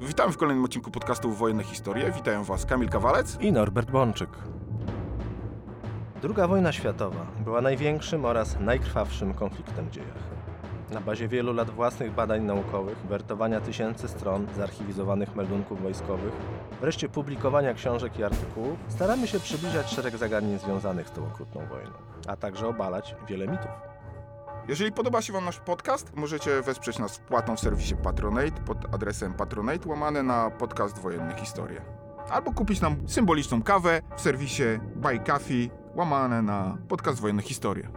Witamy w kolejnym odcinku podcastu Wojenne Historie. Witają Was Kamil Kawalec. i Norbert Bączyk. Druga wojna światowa była największym oraz najkrwawszym konfliktem w dziejach. Na bazie wielu lat własnych badań naukowych, wertowania tysięcy stron zarchiwizowanych meldunków wojskowych, wreszcie publikowania książek i artykułów, staramy się przybliżać szereg zagadnień związanych z tą okrutną wojną, a także obalać wiele mitów. Jeżeli podoba się Wam nasz podcast, możecie wesprzeć nas wpłatą w serwisie Patronate pod adresem patronate łamane na podcast Wojenne Historie. Albo kupić nam symboliczną kawę w serwisie Buy Coffee łamane na podcast Wojenne Historie.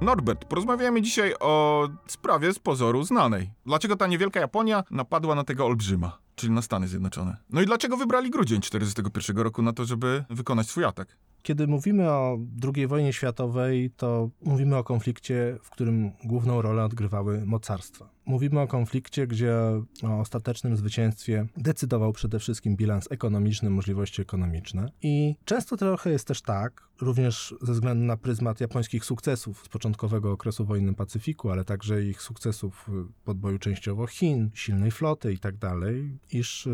Norbert, porozmawiamy dzisiaj o sprawie z pozoru znanej. Dlaczego ta niewielka Japonia napadła na tego olbrzyma, czyli na Stany Zjednoczone? No i dlaczego wybrali grudzień 1941 roku na to, żeby wykonać swój atak? Kiedy mówimy o II wojnie światowej, to mówimy o konflikcie, w którym główną rolę odgrywały mocarstwa. Mówimy o konflikcie, gdzie o ostatecznym zwycięstwie decydował przede wszystkim bilans ekonomiczny, możliwości ekonomiczne. I często trochę jest też tak, również ze względu na pryzmat japońskich sukcesów z początkowego okresu wojny Pacyfiku, ale także ich sukcesów w podboju częściowo Chin, silnej floty i tak dalej, iż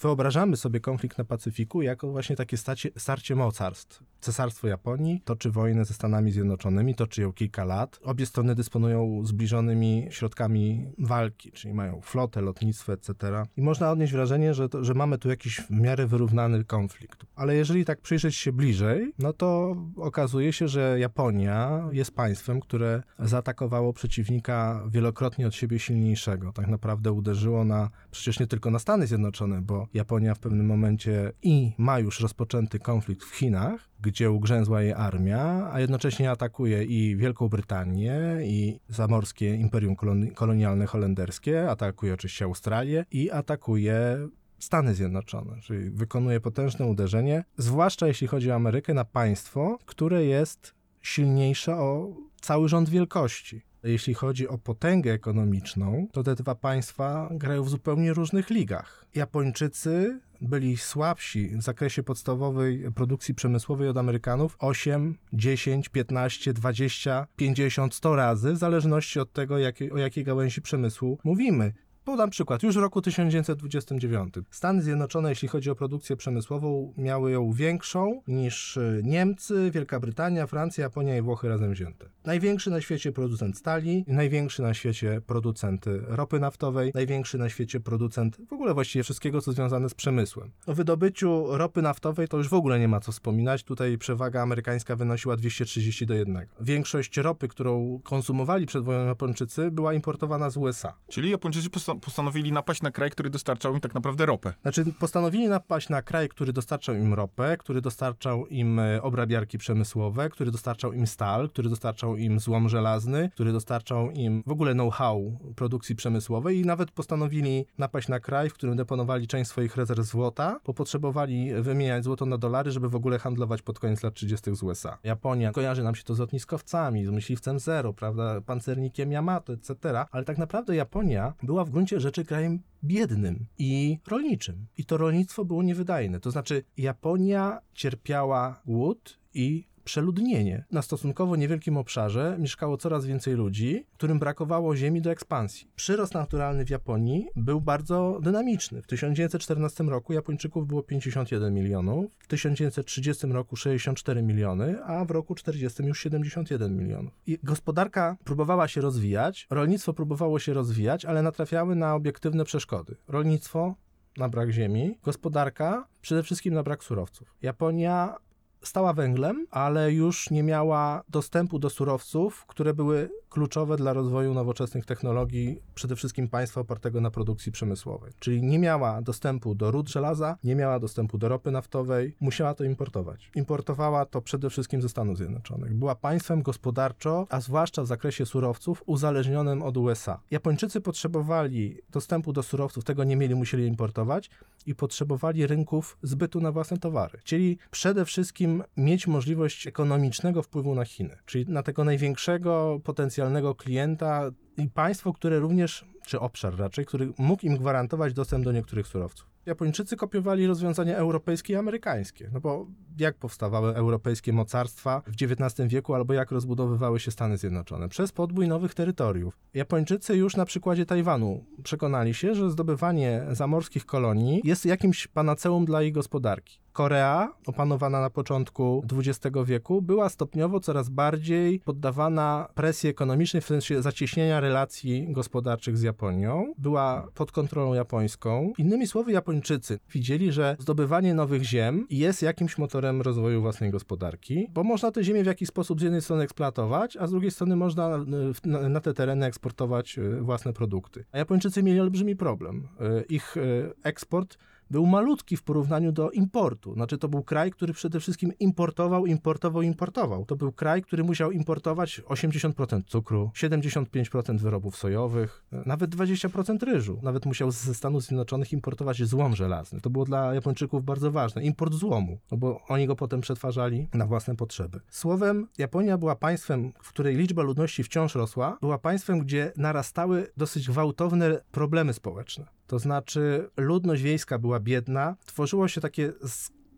wyobrażamy sobie konflikt na Pacyfiku jako właśnie takie starcie, starcie mocarstw. Cesarstwo Japonii toczy wojnę ze Stanami Zjednoczonymi, toczy ją kilka lat. Obie strony dysponują zbliżonymi środkami walki, czyli mają flotę, lotnictwo, etc. I można odnieść wrażenie, że, to, że mamy tu jakiś w miarę wyrównany konflikt. Ale jeżeli tak przyjrzeć się bliżej, no to okazuje się, że Japonia jest państwem, które zaatakowało przeciwnika wielokrotnie od siebie silniejszego. Tak naprawdę uderzyło na, przecież nie tylko na Stany Zjednoczone, bo Japonia w pewnym momencie i ma już rozpoczęty konflikt w Chinach, gdzie ugrzęzła jej armia, a jednocześnie atakuje i Wielką Brytanię, i zamorskie imperium kolonialne holenderskie, atakuje oczywiście Australię i atakuje Stany Zjednoczone, czyli wykonuje potężne uderzenie, zwłaszcza jeśli chodzi o Amerykę, na państwo, które jest silniejsze o cały rząd wielkości. Jeśli chodzi o potęgę ekonomiczną, to te dwa państwa grają w zupełnie różnych ligach. Japończycy byli słabsi w zakresie podstawowej produkcji przemysłowej od Amerykanów 8, 10, 15, 20, 50, 100 razy, w zależności od tego, jak, o jakiej gałęzi przemysłu mówimy. Podam przykład. Już w roku 1929 Stany Zjednoczone, jeśli chodzi o produkcję przemysłową, miały ją większą niż e, Niemcy, Wielka Brytania, Francja, Japonia i Włochy razem wzięte. Największy na świecie producent stali, największy na świecie producent ropy naftowej, największy na świecie producent w ogóle właściwie wszystkiego, co związane z przemysłem. O wydobyciu ropy naftowej to już w ogóle nie ma co wspominać. Tutaj przewaga amerykańska wynosiła 230 do 1. Większość ropy, którą konsumowali przed wojną Japończycy, była importowana z USA. Czyli Japończycy postanowili napaść na kraj, który dostarczał im tak naprawdę ropę. Znaczy, postanowili napaść na kraj, który dostarczał im ropę, który dostarczał im e, obrabiarki przemysłowe, który dostarczał im stal, który dostarczał im złom żelazny, który dostarczał im w ogóle know-how produkcji przemysłowej i nawet postanowili napaść na kraj, w którym deponowali część swoich rezerw złota, bo potrzebowali wymieniać złoto na dolary, żeby w ogóle handlować pod koniec lat 30. z USA. Japonia, kojarzy nam się to z lotniskowcami, z myśliwcem Zero, prawda, pancernikiem Yamato, etc., ale tak naprawdę Japonia była w gruncie gruncie rzeczy krajem biednym i rolniczym. I to rolnictwo było niewydajne. To znaczy, Japonia cierpiała głód i przeludnienie. Na stosunkowo niewielkim obszarze mieszkało coraz więcej ludzi, którym brakowało ziemi do ekspansji. Przyrost naturalny w Japonii był bardzo dynamiczny. W 1914 roku Japończyków było 51 milionów, w 1930 roku 64 miliony, a w roku 40 już 71 milionów. I gospodarka próbowała się rozwijać, rolnictwo próbowało się rozwijać, ale natrafiały na obiektywne przeszkody. Rolnictwo na brak ziemi, gospodarka przede wszystkim na brak surowców. Japonia stała węglem, ale już nie miała dostępu do surowców, które były kluczowe dla rozwoju nowoczesnych technologii, przede wszystkim państwa opartego na produkcji przemysłowej. Czyli nie miała dostępu do ród żelaza, nie miała dostępu do ropy naftowej, musiała to importować. Importowała to przede wszystkim ze Stanów Zjednoczonych. Była państwem gospodarczo, a zwłaszcza w zakresie surowców, uzależnionym od USA. Japończycy potrzebowali dostępu do surowców, tego nie mieli, musieli importować i potrzebowali rynków zbytu na własne towary. Czyli przede wszystkim mieć możliwość ekonomicznego wpływu na Chiny, czyli na tego największego potencjalnego klienta i państwo, które również, czy obszar raczej, który mógł im gwarantować dostęp do niektórych surowców. Japończycy kopiowali rozwiązania europejskie i amerykańskie. No bo jak powstawały europejskie mocarstwa w XIX wieku, albo jak rozbudowywały się Stany Zjednoczone? Przez podbój nowych terytoriów. Japończycy już na przykładzie Tajwanu przekonali się, że zdobywanie zamorskich kolonii jest jakimś panaceum dla ich gospodarki. Korea, opanowana na początku XX wieku, była stopniowo coraz bardziej poddawana presji ekonomicznej, w sensie zacieśnienia relacji gospodarczych z Japonią. Była pod kontrolą japońską. Innymi słowy, Japończycy widzieli, że zdobywanie nowych ziem jest jakimś motorem rozwoju własnej gospodarki, bo można te ziemię w jakiś sposób z jednej strony eksploatować, a z drugiej strony można w- na, te tereny eksportować y, własne produkty. A Japończycy mieli olbrzymi problem. Y, Ich eksport był malutki w porównaniu do importu. Znaczy, to był kraj, który przede wszystkim importował, importował, importował. To był kraj, który musiał importować 80% cukru, 75% wyrobów sojowych, nawet 20% ryżu. Nawet musiał ze Stanów Zjednoczonych importować złom żelazny. To było dla Japończyków bardzo ważne. Import złomu, no bo oni go potem przetwarzali na własne potrzeby. Słowem, Japonia była państwem, w której liczba ludności wciąż rosła, była państwem, gdzie narastały dosyć gwałtowne problemy społeczne. To znaczy, ludność wiejska była biedna, tworzyło się takie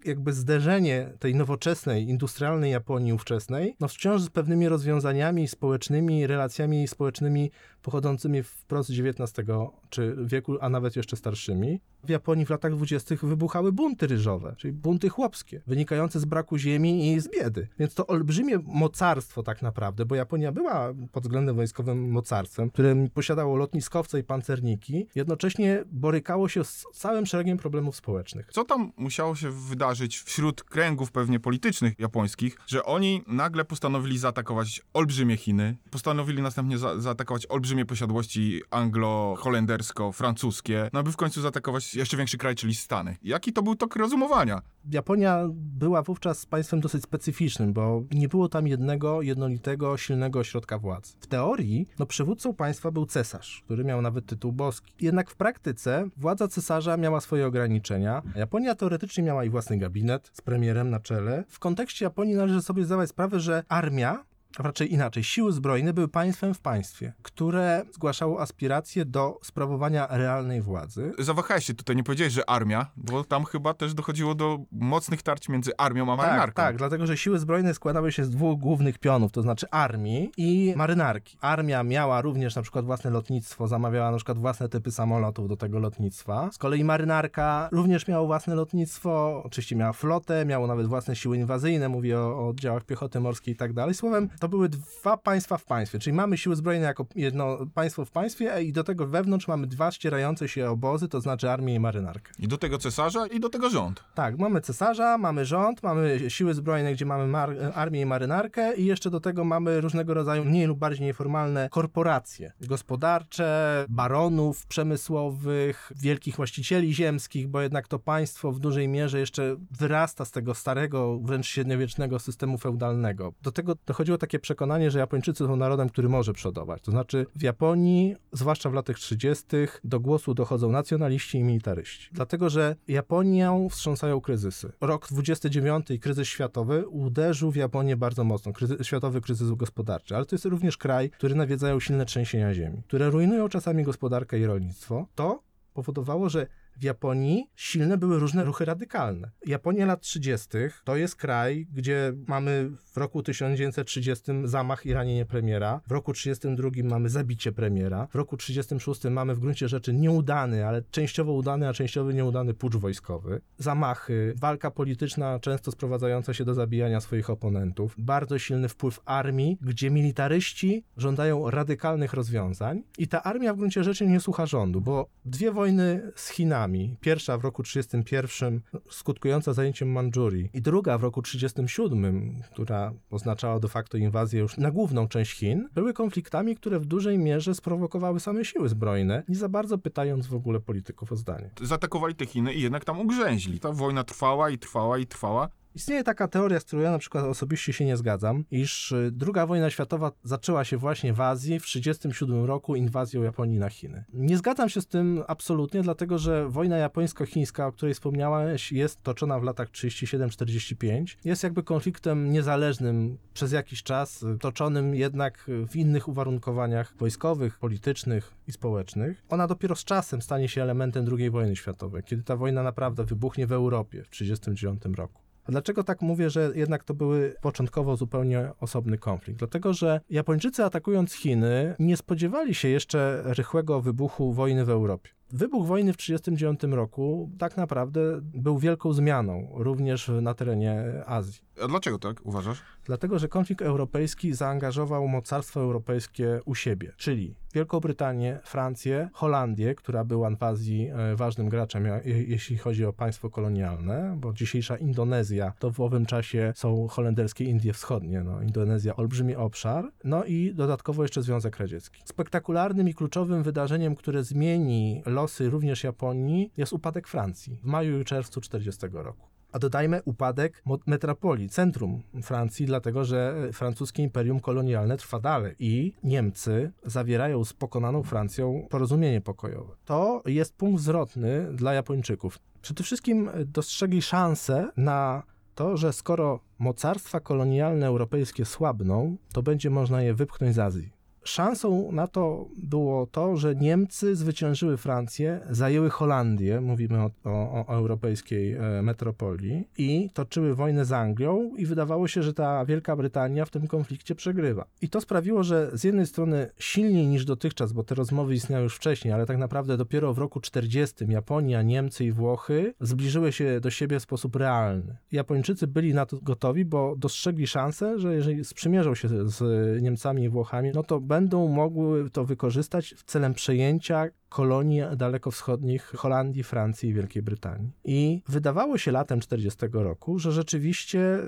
jakby zderzenie tej nowoczesnej, industrialnej Japonii ówczesnej, no wciąż z pewnymi rozwiązaniami społecznymi, relacjami społecznymi pochodzącymi wprost z XIX czy wieku, a nawet jeszcze starszymi. W Japonii w latach dwudziestych wybuchały bunty ryżowe, czyli bunty chłopskie, wynikające z braku ziemi i z biedy. Więc to olbrzymie mocarstwo tak naprawdę, bo Japonia była pod względem wojskowym mocarstwem, które posiadało lotniskowce i pancerniki, jednocześnie borykało się z całym szeregiem problemów społecznych. Co tam musiało się wydarzyć wśród kręgów pewnie politycznych japońskich, że oni nagle postanowili zaatakować olbrzymie Chiny, postanowili następnie za zaatakować olbrzymie posiadłości anglo-holendersko-francuskie, no aby w końcu zaatakować jeszcze większy kraj, czyli Stany. Jaki to był tok rozumowania? Japonia była wówczas państwem dosyć specyficznym, bo nie było tam jednego, jednolitego, silnego ośrodka władzy. W teorii, no przywódcą państwa był cesarz, który miał nawet tytuł boski. Jednak w praktyce władza cesarza miała swoje ograniczenia. Japonia teoretycznie miała i własny gabinet z premierem na czele. W kontekście Japonii należy sobie zdawać sprawę, że armia a raczej inaczej, siły zbrojne były państwem w państwie, które zgłaszało aspiracje do sprawowania realnej władzy. Zawahałeś się tutaj, nie powiedziałeś, że armia, bo tam chyba też dochodziło do mocnych tarć między armią a marynarką. Tak, tak, dlatego że siły zbrojne składały się z dwóch głównych pionów, to znaczy armii i marynarki. Armia miała również na przykład własne lotnictwo, zamawiała na przykład własne typy samolotów do tego lotnictwa. Z kolei marynarka również miała własne lotnictwo, oczywiście miała flotę, miało nawet własne siły inwazyjne, mówię o, o oddziałach piechoty morskiej i tak dalej. Słowem, to były dwa państwa w państwie, czyli mamy siły zbrojne jako jedno państwo w państwie i do tego wewnątrz mamy dwa ścierające się obozy, to znaczy armię i marynarkę. I do tego cesarza, i do tego rząd. Tak, mamy cesarza, mamy rząd, mamy siły zbrojne, gdzie mamy armię i marynarkę i jeszcze do tego mamy różnego rodzaju mniej lub bardziej nieformalne korporacje gospodarcze, baronów przemysłowych, wielkich właścicieli ziemskich, bo jednak to państwo w dużej mierze jeszcze wyrasta z tego starego, wręcz średniowiecznego systemu feudalnego. Do tego dochodziło takie przekonanie, że Japończycy są narodem, który może przodować. To znaczy w Japonii, zwłaszcza w latach 30., do głosu dochodzą nacjonaliści i militaryści. Dlatego, że Japonią wstrząsają kryzysy. Rok 29, kryzys światowy, uderzył w Japonię bardzo mocno. Kryzy światowy kryzys gospodarczy, ale to jest również kraj, który nawiedzają silne trzęsienia ziemi, które rujnują czasami gospodarkę i rolnictwo. To powodowało, że w Japonii silne były różne ruchy radykalne. Japonia lat 30. to jest kraj, gdzie mamy w roku 1930 zamach i ranienie premiera, w roku 32 mamy zabicie premiera, w roku 36 mamy w gruncie rzeczy nieudany, ale częściowo udany, a częściowo nieudany pucz wojskowy, zamachy, walka polityczna często sprowadzająca się do zabijania swoich oponentów, bardzo silny wpływ armii, gdzie militaryści żądają radykalnych rozwiązań i ta armia w gruncie rzeczy nie słucha rządu, bo dwie wojny z Chinami, pierwsza w roku 31 skutkująca zajęciem Mandżurii i druga w roku 37, która oznaczała de facto inwazję już na główną część Chin, były konfliktami, które w dużej mierze sprowokowały same siły zbrojne, nie za bardzo pytając w ogóle polityków o zdanie. Zaatakowali te Chiny i jednak tam ugrzęźli. Ta wojna trwała i trwała i trwała. Istnieje taka teoria, z którą ja na przykład osobiście się nie zgadzam, iż y, II wojna światowa zaczęła się właśnie w Azji w 1937 roku inwazją Japonii na Chiny. Nie zgadzam się z tym absolutnie, dlatego że wojna japońsko-chińska, o której wspomniałeś, jest toczona w latach 37-45. Jest jakby konfliktem niezależnym przez jakiś czas, y, toczonym jednak w innych uwarunkowaniach wojskowych, politycznych i społecznych. Ona dopiero z czasem stanie się elementem II wojny światowej, kiedy ta wojna naprawdę wybuchnie w Europie w 1939 roku. A dlaczego tak mówię, że jednak to były początkowo zupełnie osobny konflikt? Dlatego, że Japończycy atakując Chiny nie spodziewali się jeszcze rychłego wybuchu wojny w Europie. Wybuch wojny w 1939 roku tak naprawdę był wielką zmianą również na terenie Azji. A dlaczego tak uważasz? Dlatego, że konflikt europejski zaangażował mocarstwa europejskie u siebie, czyli Wielką Brytanię, Francję, Holandię, która była w Azji e, ważnym graczem, jeśli chodzi o państwo kolonialne, bo dzisiejsza Indonezja to w owym czasie są holenderskie Indie Wschodnie. No, Indonezja olbrzymi obszar, no i dodatkowo jeszcze Związek Radziecki. Spektakularnym i kluczowym wydarzeniem, które zmieni losy również Japonii, jest upadek Francji w maju i czerwcu 1940 roku. A dodajmy upadek metropolii, centrum Francji, dlatego że e, francuskie imperium kolonialne trwa dalej i Niemcy zawierają z pokonaną Francją porozumienie pokojowe. To jest punkt zwrotny dla Japończyków. Przede wszystkim e, dostrzegli szansę na to, że skoro mocarstwa kolonialne europejskie słabną, to będzie można je wypchnąć z Azji. Szansą na to było to, że Niemcy zwyciężyły Francję, zajęły Holandię, mówimy o, o, o europejskiej e, metropolii, i toczyły wojnę z Anglią, i wydawało się, że ta Wielka Brytania w tym konflikcie przegrywa. I to sprawiło, że z jednej strony silniej niż dotychczas, bo te rozmowy istniały już wcześniej, ale tak naprawdę dopiero w roku 40 Japonia, Niemcy i Włochy zbliżyły się do siebie w sposób realny. Japończycy byli na to gotowi, bo dostrzegli szansę, że jeżeli sprzymierzą się z Niemcami i Włochami, no to będą mogły to wykorzystać w celem przejęcia kolonii dalekowschodnich Holandii, Francji i Wielkiej Brytanii. I wydawało się latem 40 roku, że rzeczywiście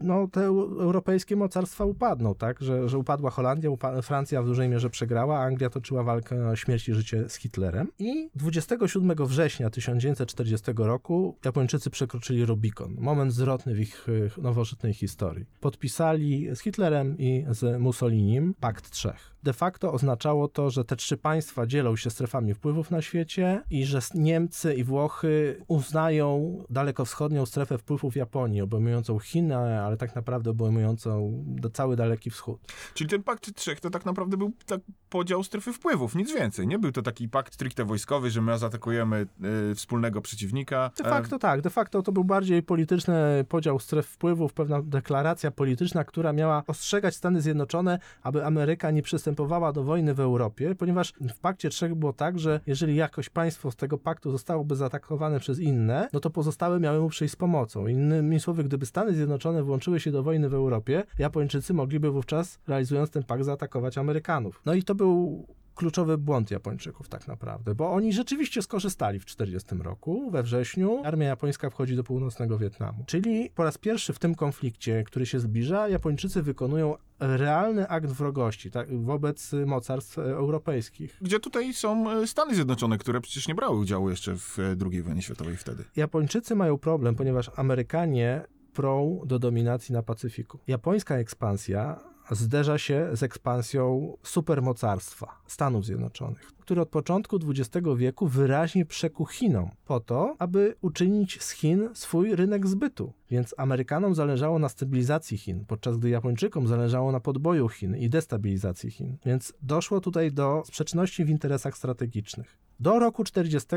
no, te eu- europejskie mocarstwa upadną, tak? Że, że upadła Holandia, upa- Francja w dużej mierze przegrała, Anglia toczyła walkę o śmierć i życie z Hitlerem. I 27 września 1940 roku Japończycy przekroczyli Rubikon, moment zwrotny w ich e, nowożytnej historii. Podpisali z Hitlerem i z Mussolinim Pakt Trzech. De facto oznaczało to, że te trzy państwa dzielą się strefami wpływów na świecie i że Niemcy i Włochy uznają dalekowschodnią strefę wpływów Japonii, obejmującą Chiny, ale tak naprawdę obejmującą cały Daleki Wschód. Czyli ten pakt trzech to tak naprawdę był tak podział strefy wpływów, nic więcej. Nie był to taki pakt stricte wojskowy, że my zaatakujemy y, wspólnego przeciwnika. De E, facto tak, de facto to był bardziej polityczny podział stref wpływów, pewna deklaracja polityczna, która miała ostrzegać Stany Zjednoczone, aby Ameryka nie przystępowała do wojny w Europie, ponieważ w pakcie trzech było tak, że jeżeli jakoś państwo z tego paktu zostałoby zaatakowane przez inne, no to pozostałe miały mu przyjść z pomocą. Innymi słowy, gdyby Stany Zjednoczone włączyły się do wojny w Europie, Japończycy mogliby wówczas, realizując ten pakt, zaatakować Amerykanów. No i to był kluczowy błąd Japończyków tak naprawdę, bo oni rzeczywiście skorzystali w 1940 roku, we wrześniu. Armia japońska wchodzi do północnego Wietnamu. Czyli po raz pierwszy w tym konflikcie, który się zbliża, Japończycy wykonują realny akt wrogości tak, wobec mocarstw e, europejskich. Gdzie tutaj są e, Stany Zjednoczone, które przecież nie brały udziału jeszcze w e, II wojnie światowej wtedy. Japończycy mają problem, ponieważ Amerykanie prą do dominacji na Pacyfiku. Japońska ekspansja zderza się z ekspansją supermocarstwa Stanów Zjednoczonych, który od początku XX wieku wyraźnie przekuł Chinom po to, aby uczynić z Chin swój rynek zbytu. Więc Amerykanom zależało na stabilizacji Chin, podczas gdy Japończykom zależało na podboju Chin i destabilizacji Chin. Więc doszło tutaj do sprzeczności w interesach strategicznych. Do roku 40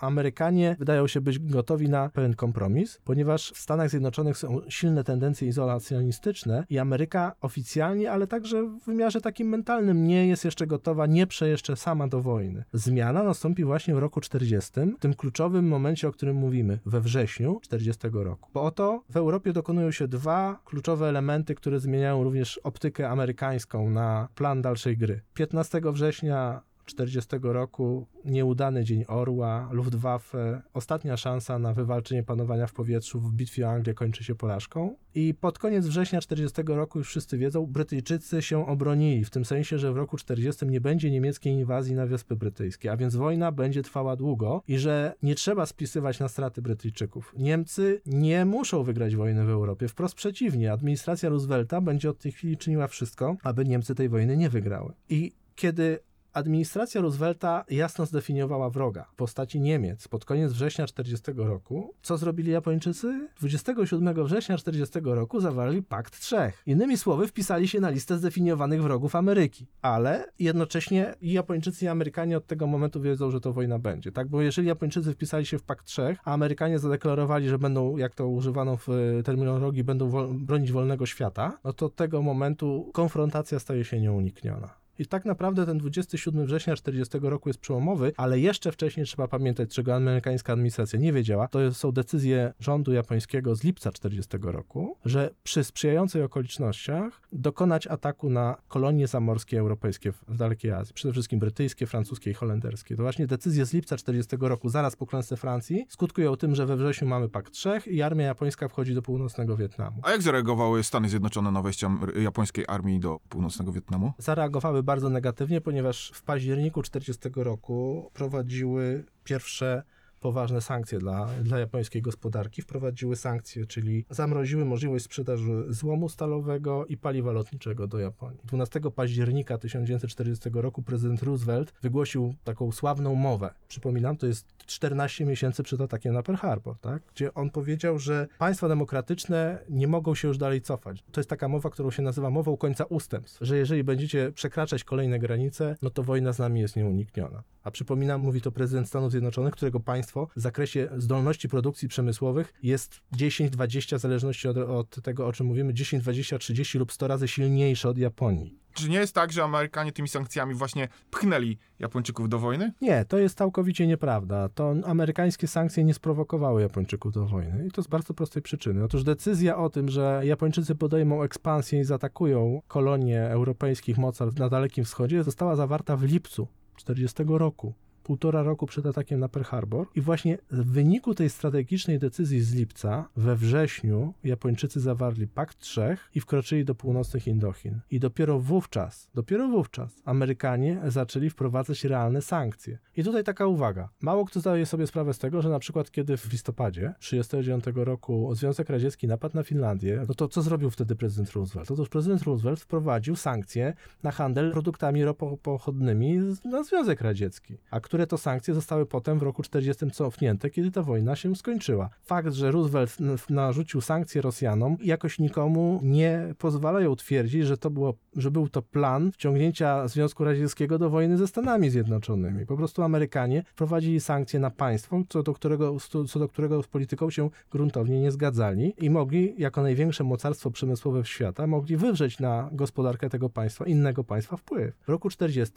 Amerykanie wydają się być gotowi na pewien kompromis, ponieważ w Stanach Zjednoczonych są silne tendencje izolacjonistyczne i Ameryka oficjalnie, ale także w wymiarze takim mentalnym nie jest jeszcze gotowa, nie prze jeszcze sama do wojny. Zmiana nastąpi właśnie w roku 40, w tym kluczowym momencie, o którym mówimy, we wrześniu 40 roku. Bo oto w Europie dokonują się dwa kluczowe elementy, które zmieniają również optykę amerykańską na plan dalszej gry. 15 września 40 roku nieudany dzień Orła, Luftwaffe, ostatnia szansa na wywalczenie panowania w powietrzu w bitwie o Anglię kończy się porażką. I pod koniec września 40 roku, już wszyscy wiedzą, Brytyjczycy się obronili, w tym sensie, że w roku 40 nie będzie niemieckiej inwazji na Wyspy Brytyjskie, a więc wojna będzie trwała długo i że nie trzeba spisywać na straty Brytyjczyków. Niemcy nie muszą wygrać wojny w Europie, wprost przeciwnie, administracja Roosevelta będzie od tej chwili czyniła wszystko, aby Niemcy tej wojny nie wygrały. I kiedy Administracja Roosevelta jasno zdefiniowała wroga w postaci Niemiec pod koniec września 40 roku. Co zrobili Japończycy? 27 września 40 roku zawarli Pakt Trzech. Innymi słowy, wpisali się na listę zdefiniowanych wrogów Ameryki. Ale jednocześnie i Japończycy i Amerykanie od tego momentu wiedzą, że to wojna będzie. Tak, bo jeżeli Japończycy wpisali się w Pakt Trzech, a Amerykanie zadeklarowali, że będą, jak to używano w e, terminologii, będą bronić wolnego świata, no to od tego momentu konfrontacja staje się nieunikniona. I tak naprawdę ten 27 września 40 roku jest przełomowy, ale jeszcze wcześniej trzeba pamiętać, czego amerykańska administracja nie wiedziała. To są decyzje rządu japońskiego z lipca 40 roku, że przy sprzyjających okolicznościach dokonać ataku na kolonie zamorskie europejskie w dalekiej Azji, przede wszystkim brytyjskie, francuskie i holenderskie. To właśnie decyzje z lipca 40 roku, zaraz po klęsce Francji, skutkują tym, że we wrześniu mamy Pakt Trzech i armia japońska wchodzi do północnego Wietnamu. A jak zareagowały Stany Zjednoczone na wejście japońskiej armii do północnego Wietnamu? Zareagowały bardzo negatywnie, ponieważ w październiku 40 roku prowadziły pierwsze poważne sankcje dla, dla japońskiej gospodarki. Wprowadziły sankcje, czyli zamroziły możliwość sprzedaży złomu stalowego i paliwa lotniczego do Japonii. 12 października 1940 roku prezydent Roosevelt wygłosił taką sławną mowę. Przypominam, to jest 14 miesięcy przed atakiem na Pearl Harbor, tak? gdzie on powiedział, że państwa demokratyczne nie mogą się już dalej cofać. To jest taka mowa, którą się nazywa mową końca ustępstw, że jeżeli będziecie przekraczać kolejne granice, no to wojna z nami jest nieunikniona. A przypominam, mówi to prezydent Stanów Zjednoczonych, którego państwo w zakresie zdolności produkcji przemysłowych jest 10, 20, w zależności od, od tego, o czym mówimy, 10, 20, 30 lub 100 razy silniejsze od Japonii. Czy nie jest tak, że Amerykanie tymi sankcjami właśnie pchnęli Japończyków do wojny? Nie, to jest całkowicie nieprawda. To amerykańskie sankcje nie sprowokowały Japończyków do wojny i to z bardzo prostej przyczyny. Otóż decyzja o tym, że Japończycy podejmą ekspansję i zaatakują kolonie europejskich mocarstw na Dalekim Wschodzie została zawarta w lipcu 40 roku półtora roku przed atakiem na Pearl Harbor. I właśnie w wyniku tej strategicznej decyzji z lipca, we wrześniu Japończycy zawarli Pakt Trzech i wkroczyli do północnych Indochin. I dopiero wówczas, dopiero wówczas Amerykanie zaczęli wprowadzać realne sankcje. I tutaj taka uwaga. Mało kto zdaje sobie sprawę z tego, że na przykład kiedy w listopadzie 1939 roku Związek Radziecki napadł na Finlandię, no to co zrobił wtedy prezydent Roosevelt? Otóż prezydent Roosevelt wprowadził sankcje na handel produktami ropopochodnymi na Związek Radziecki, a który które to sankcje zostały potem w roku 40 cofnięte, kiedy ta wojna się skończyła. Fakt, że Roosevelt narzucił sankcje Rosjanom, jakoś nikomu nie pozwalają twierdzić, że to było, że był to plan wciągnięcia Związku Radzieckiego do wojny ze Stanami Zjednoczonymi. Po prostu Amerykanie wprowadzili sankcje na państwo, co do którego, co do którego z polityką się gruntownie nie zgadzali i mogli, jako największe mocarstwo przemysłowe świata, mogli wywrzeć na gospodarkę tego państwa, innego państwa wpływ. W roku 40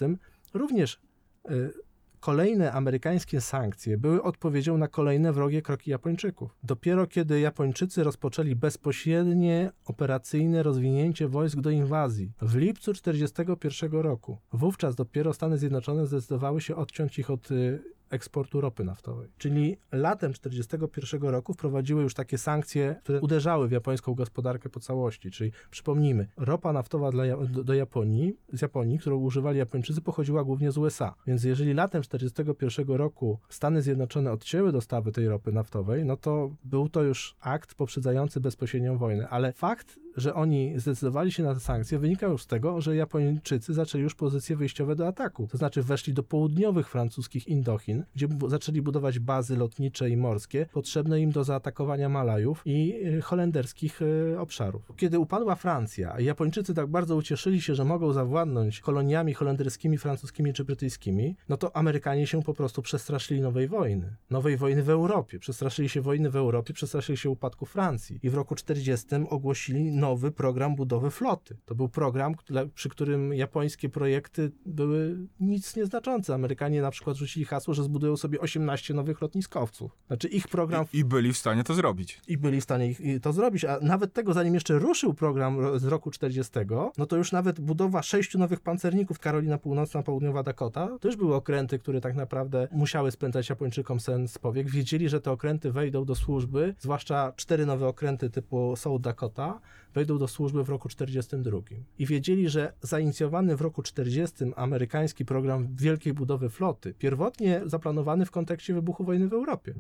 również y, Kolejne amerykańskie sankcje były odpowiedzią na kolejne wrogie kroki Japończyków. Dopiero kiedy Japończycy rozpoczęli bezpośrednie operacyjne rozwinięcie wojsk do inwazji w lipcu 1941 roku, wówczas dopiero Stany Zjednoczone zdecydowały się odciąć ich od y, eksportu ropy naftowej. Czyli latem 1941 roku wprowadziły już takie sankcje, które uderzały w japońską gospodarkę po całości. Czyli przypomnijmy, ropa naftowa dla, do, do Japonii, z Japonii, którą używali Japończycy, pochodziła głównie z USA. Więc jeżeli latem 1941 roku Stany Zjednoczone odcięły dostawy tej ropy naftowej, no to był to już akt poprzedzający bezpośrednią wojnę. Ale fakt, że oni zdecydowali się na sankcje, wynika już z tego, że Japończycy zaczęli już pozycje wyjściowe do ataku. To znaczy weszli do południowych francuskich Indochin, gdzie zaczęli budować bazy lotnicze i morskie potrzebne im do zaatakowania Malajów i y, holenderskich y, obszarów. Kiedy upadła Francja, Japończycy tak bardzo ucieszyli się, że mogą zawładnąć koloniami holenderskimi, francuskimi czy brytyjskimi, no to Amerykanie się po prostu przestraszyli nowej wojny. Nowej wojny w Europie. Przestraszyli się wojny w Europie, przestraszyli się upadku Francji. I w roku 40 ogłosili nowy program budowy floty. To był program, przy którym japońskie projekty były nic nieznaczące. Amerykanie na przykład rzucili hasło, że zbudują sobie 18 nowych lotniskowców. Znaczy ich program I, I byli w stanie to zrobić. i byli w stanie ich, to zrobić, a nawet tego, zanim jeszcze ruszył program ro- z roku 40, no to już nawet budowa sześciu nowych pancerników Karolina Północna, Południowa Dakota, to już były okręty, które tak naprawdę musiały spędzać Japończykom sen z powiek. Wiedzieli, że te okręty wejdą do służby, zwłaszcza cztery nowe okręty typu South Dakota, wejdą do służby w roku 42. I wiedzieli, że zainicjowany w roku 40 amerykański program wielkiej budowy floty, pierwotnie zaplanowany w kontekście wybuchu wojny w Europie,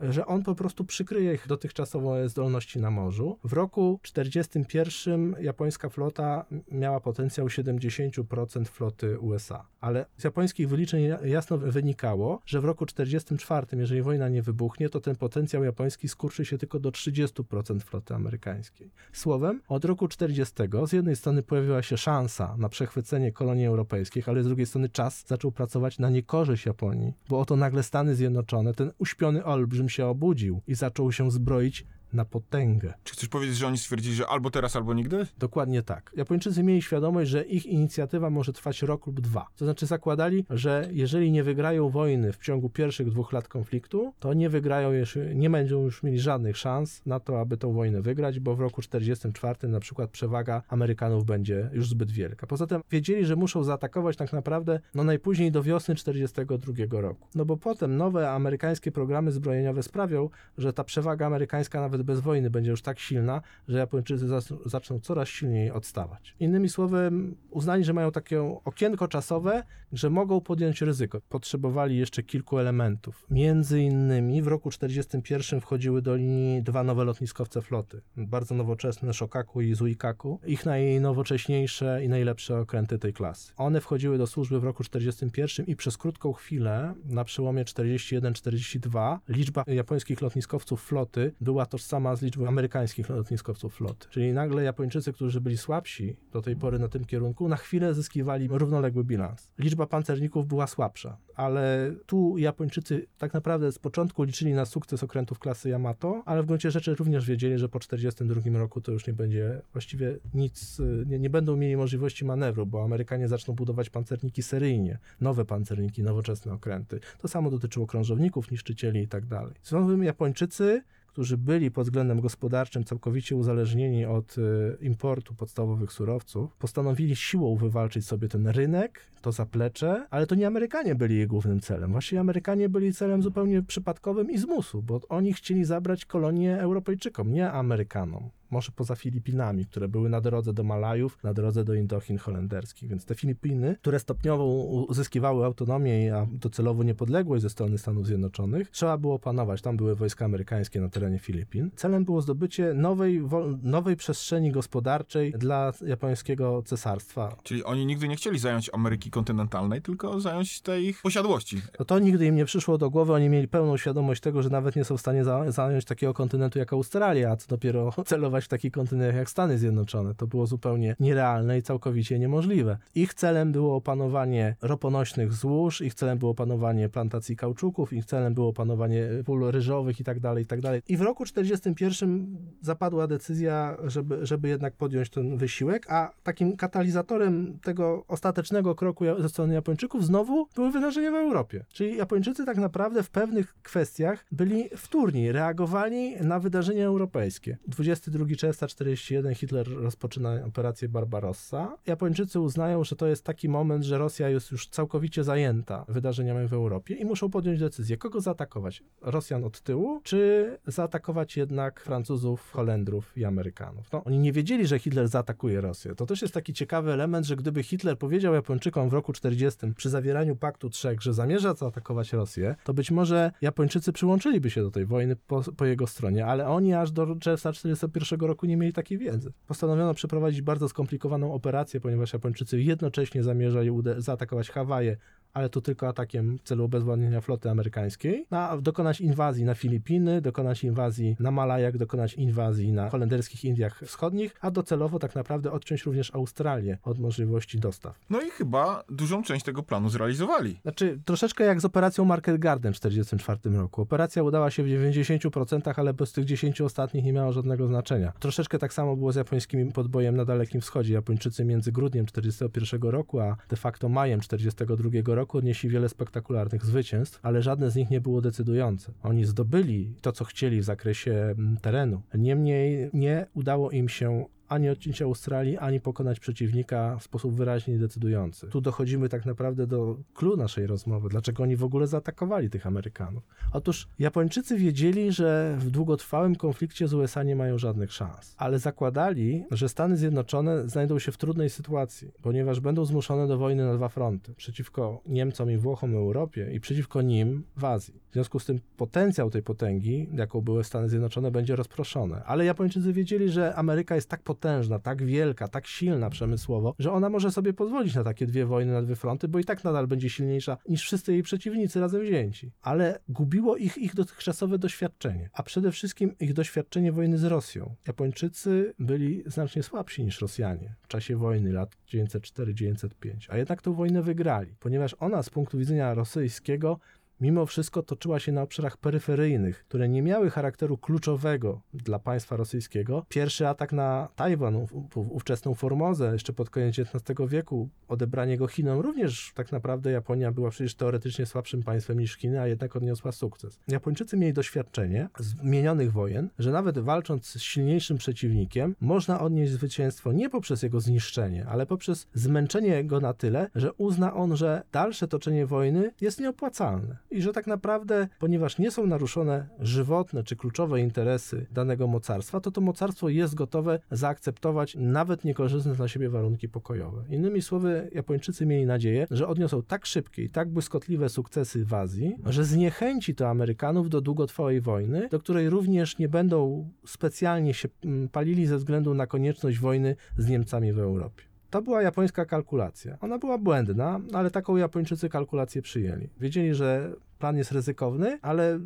że on po prostu przykryje ich dotychczasowe zdolności na morzu. W roku 41 japońska flota miała potencjał 70% floty USA, ale z japońskich wyliczeń ja- jasno wynikało, że w roku 44, jeżeli wojna nie wybuchnie, to ten potencjał japoński skurczy się tylko do 30% floty amerykańskiej. Słowem, od roku 40 z jednej strony pojawiła się szansa na przechwycenie kolonii europejskich, ale z drugiej strony czas zaczął pracować na niekorzyść Japonii, bo oto nagle Stany Zjednoczone, ten uśpiony olbrzym się obudził i zaczął się zbroić na potęgę. Czy chcesz powiedzieć, że oni stwierdzili, że albo teraz, albo nigdy? Dokładnie tak. Japończycy mieli świadomość, że ich inicjatywa może trwać rok lub dwa. To znaczy zakładali, że jeżeli nie wygrają wojny w ciągu pierwszych dwóch lat konfliktu, to nie wygrają już, nie będą już mieli żadnych szans na to, aby tą wojnę wygrać, bo w roku 44 na przykład przewaga Amerykanów będzie już zbyt wielka. Poza tym wiedzieli, że muszą zaatakować tak naprawdę no najpóźniej do wiosny 42 roku. No bo potem nowe amerykańskie programy zbrojeniowe sprawią, że ta przewaga amerykańska nawet bez wojny będzie już tak silna, że Japończycy zaczną coraz silniej odstawać. Innymi słowy, uznali, że mają takie okienko czasowe, że mogą podjąć ryzyko. Potrzebowali jeszcze kilku elementów. Między innymi w roku 41 wchodziły do linii dwa nowe lotniskowce floty. Bardzo nowoczesne Shokaku i Zuikaku. Ich najnowocześniejsze i najlepsze okręty tej klasy. One wchodziły do służby w roku 41 i przez krótką chwilę, na przełomie 41-42, liczba japońskich lotniskowców floty była tożsama z liczbą amerykańskich lotniskowców floty. Czyli nagle Japończycy, którzy byli słabsi do tej pory na tym kierunku, na chwilę zyskiwali równoległy bilans. Liczba pancerników była słabsza, ale tu Japończycy tak naprawdę z początku liczyli na sukces okrętów klasy Yamato, ale w gruncie rzeczy również wiedzieli, że po 42 roku to już nie będzie właściwie nic, nie, nie będą mieli możliwości manewru, bo Amerykanie zaczną budować pancerniki seryjnie, nowe pancerniki, nowoczesne okręty. To samo dotyczyło krążowników, niszczycieli i tak dalej. Są Japończycy, którzy byli pod względem gospodarczym całkowicie uzależnieni od y, importu podstawowych surowców, postanowili siłą wywalczyć sobie ten rynek, to zaplecze, ale to nie Amerykanie byli jej głównym celem. Właściwie Amerykanie byli celem zupełnie przypadkowym i z musu, bo oni chcieli zabrać kolonię Europejczykom, nie Amerykanom. Może poza Filipinami, które były na drodze do Malajów, na drodze do Indochin holenderskich. Więc te Filipiny, które stopniowo uzyskiwały autonomię, a docelowo niepodległość ze strony Stanów Zjednoczonych, trzeba było panować. Tam były wojska amerykańskie na terenie Filipin. Celem było zdobycie nowej, nowej przestrzeni gospodarczej dla japońskiego cesarstwa. Czyli oni nigdy nie chcieli zająć Ameryki kontynentalnej, tylko zająć te ich posiadłości. No to nigdy im nie przyszło do głowy, oni mieli pełną świadomość tego, że nawet nie są w stanie za zająć takiego kontynentu jak Australia, a co dopiero celować w taki kontynent jak Stany Zjednoczone. To było zupełnie nierealne i całkowicie niemożliwe. Ich celem było opanowanie roponośnych złóż, ich celem było opanowanie plantacji kauczuków, ich celem było opanowanie pól ryżowych i tak dalej, i tak. I w roku 41 zapadła decyzja, żeby, żeby jednak podjąć ten wysiłek, a takim katalizatorem tego ostatecznego kroku ze strony Japończyków znowu były wydarzenia w Europie. Czyli Japończycy tak naprawdę w pewnych kwestiach byli wtórni, reagowali na wydarzenia europejskie. 22 czerwca 41 Hitler rozpoczyna operację Barbarossa. Japończycy uznają, że to jest taki moment, że Rosja jest już całkowicie zajęta wydarzeniami w Europie i muszą podjąć decyzję, kogo zaatakować. Rosjan od tyłu, czy zaatakować jednak Francuzów, Holendrów i Amerykanów. No, oni nie wiedzieli, że Hitler zaatakuje Rosję. To też jest taki ciekawy element, że gdyby Hitler powiedział Japończykom w roku 40 przy zawieraniu Paktu Trzech, że zamierza zaatakować Rosję, to być może Japończycy przyłączyliby się do tej wojny po, po jego stronie, ale oni aż do czerwca 41 roku nie mieli takiej wiedzy. Postanowiono przeprowadzić bardzo skomplikowaną operację, ponieważ Japończycy jednocześnie zamierzali zaatakować Hawaje, ale tu tylko atakiem w celu obezwładnienia floty amerykańskiej, na, dokonać inwazji na Filipiny, dokonać inwazji na Malajach, dokonać inwazji na holenderskich Indiach Wschodnich, a docelowo tak naprawdę odciąć również Australię od możliwości dostaw. No i chyba dużą część tego planu zrealizowali. Znaczy, troszeczkę jak z operacją Market Garden w 1944 roku. Operacja udała się w 90%, ale bez tych 10 ostatnich nie miała żadnego znaczenia. Troszeczkę tak samo było z japońskim podbojem na Dalekim Wschodzie. Japończycy między grudniem 1941 roku, a de facto majem 1942 roku odnieśli wiele spektakularnych zwycięstw, ale żadne z nich nie było decydujące. Oni zdobyli to, co chcieli w zakresie mm, terenu. Niemniej nie udało im się ani odcięcia Australii, ani pokonać przeciwnika w sposób wyraźnie decydujący. Tu dochodzimy tak naprawdę do clue naszej rozmowy. Dlaczego oni w ogóle zaatakowali tych Amerykanów? Otóż Japończycy wiedzieli, że w długotrwałym konflikcie z USA nie mają żadnych szans, ale zakładali, że Stany Zjednoczone znajdą się w trudnej sytuacji, ponieważ będą zmuszone do wojny na dwa fronty. Przeciwko Niemcom i Włochom w Europie i przeciwko nim w Azji. W związku z tym potencjał tej potęgi, jaką były Stany Zjednoczone, będzie rozproszony. Ale Japończycy wiedzieli, że Ameryka jest tak potężna, tak wielka, tak silna przemysłowo, że ona może sobie pozwolić na takie dwie wojny na dwie fronty, bo i tak nadal będzie silniejsza niż wszyscy jej przeciwnicy razem wzięci. Ale gubiło ich ich dotychczasowe doświadczenie, a przede wszystkim ich doświadczenie wojny z Rosją. Japończycy byli znacznie słabsi niż Rosjanie w czasie wojny lat 904-905, a jednak tę wojnę wygrali, ponieważ ona z punktu widzenia rosyjskiego mimo wszystko toczyła się na obszarach peryferyjnych, które nie miały charakteru kluczowego dla państwa rosyjskiego. Pierwszy atak na Tajwan, ów- ów- ówczesną Formozę, jeszcze pod koniec XIX wieku, odebranie go Chinom, również tak naprawdę Japonia była przecież teoretycznie słabszym państwem niż Chiny, a jednak odniosła sukces. Japończycy mieli doświadczenie z minionych wojen, że nawet walcząc z silniejszym przeciwnikiem, można odnieść zwycięstwo nie poprzez jego zniszczenie, ale poprzez zmęczenie go na tyle, że uzna on, że dalsze toczenie wojny jest nieopłacalne i że tak naprawdę, ponieważ nie są naruszone żywotne czy kluczowe interesy danego mocarstwa, to to mocarstwo jest gotowe zaakceptować nawet niekorzystne dla siebie warunki pokojowe. Innymi słowy, Japończycy mieli nadzieję, że odniosą tak szybkie i tak błyskotliwe sukcesy w Azji, że zniechęci to Amerykanów do długotrwałej wojny, do której również nie będą specjalnie się mm, palili ze względu na konieczność wojny z Niemcami w Europie. To była japońska kalkulacja. Ona była błędna, ale taką Japończycy kalkulację przyjęli. Wiedzieli, że plan jest ryzykowny, ale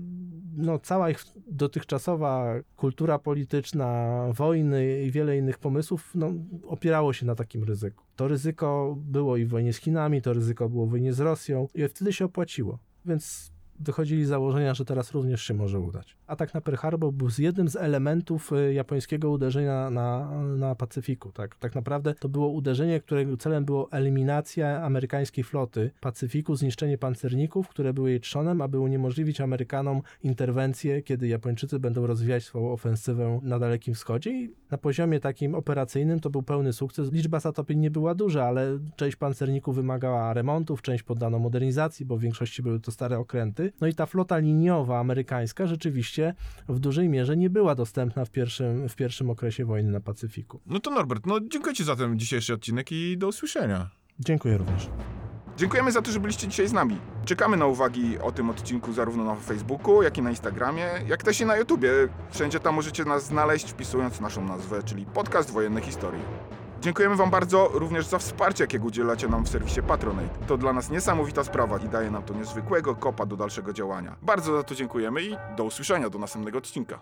no, cała ich dotychczasowa kultura polityczna, wojny i wiele innych pomysłów no, opierało się na takim ryzyku. To ryzyko było i w wojnie z Chinami, to ryzyko było w wojnie z Rosją i wtedy się opłaciło. Więc wychodzili z założenia, że teraz również się może udać. Atak na Pearl Harbor był z jednym z elementów y, japońskiego uderzenia na, na Pacyfiku. Tak, tak naprawdę to było uderzenie, którego celem było eliminacja amerykańskiej floty Pacyfiku, zniszczenie pancerników, które były jej trzonem, aby uniemożliwić Amerykanom interwencję, kiedy Japończycy będą rozwijać swoją ofensywę na Dalekim Wschodzie. I na poziomie takim operacyjnym to był pełny sukces. Liczba zatopień nie była duża, ale część pancerników wymagała remontów, część poddano modernizacji, bo w większości były to stare okręty. No i ta flota liniowa amerykańska rzeczywiście w dużej mierze nie była dostępna w pierwszym, w pierwszym okresie wojny na Pacyfiku. No to Norbert, no dziękuję ci za ten dzisiejszy odcinek i do usłyszenia. Dziękuję również. Dziękujemy za to, że byliście dzisiaj z nami. Czekamy na uwagi o tym odcinku zarówno na Facebooku, jak i na Instagramie, jak też i na YouTubie. Wszędzie tam możecie nas znaleźć wpisując naszą nazwę, czyli Podcast Wojenne Historii. Dziękujemy Wam bardzo również za wsparcie, jakiego udzielacie nam w serwisie Patronate. To dla nas niesamowita sprawa i daje nam to niezwykłego kopa do dalszego działania. Bardzo za to dziękujemy i do usłyszenia do następnego odcinka.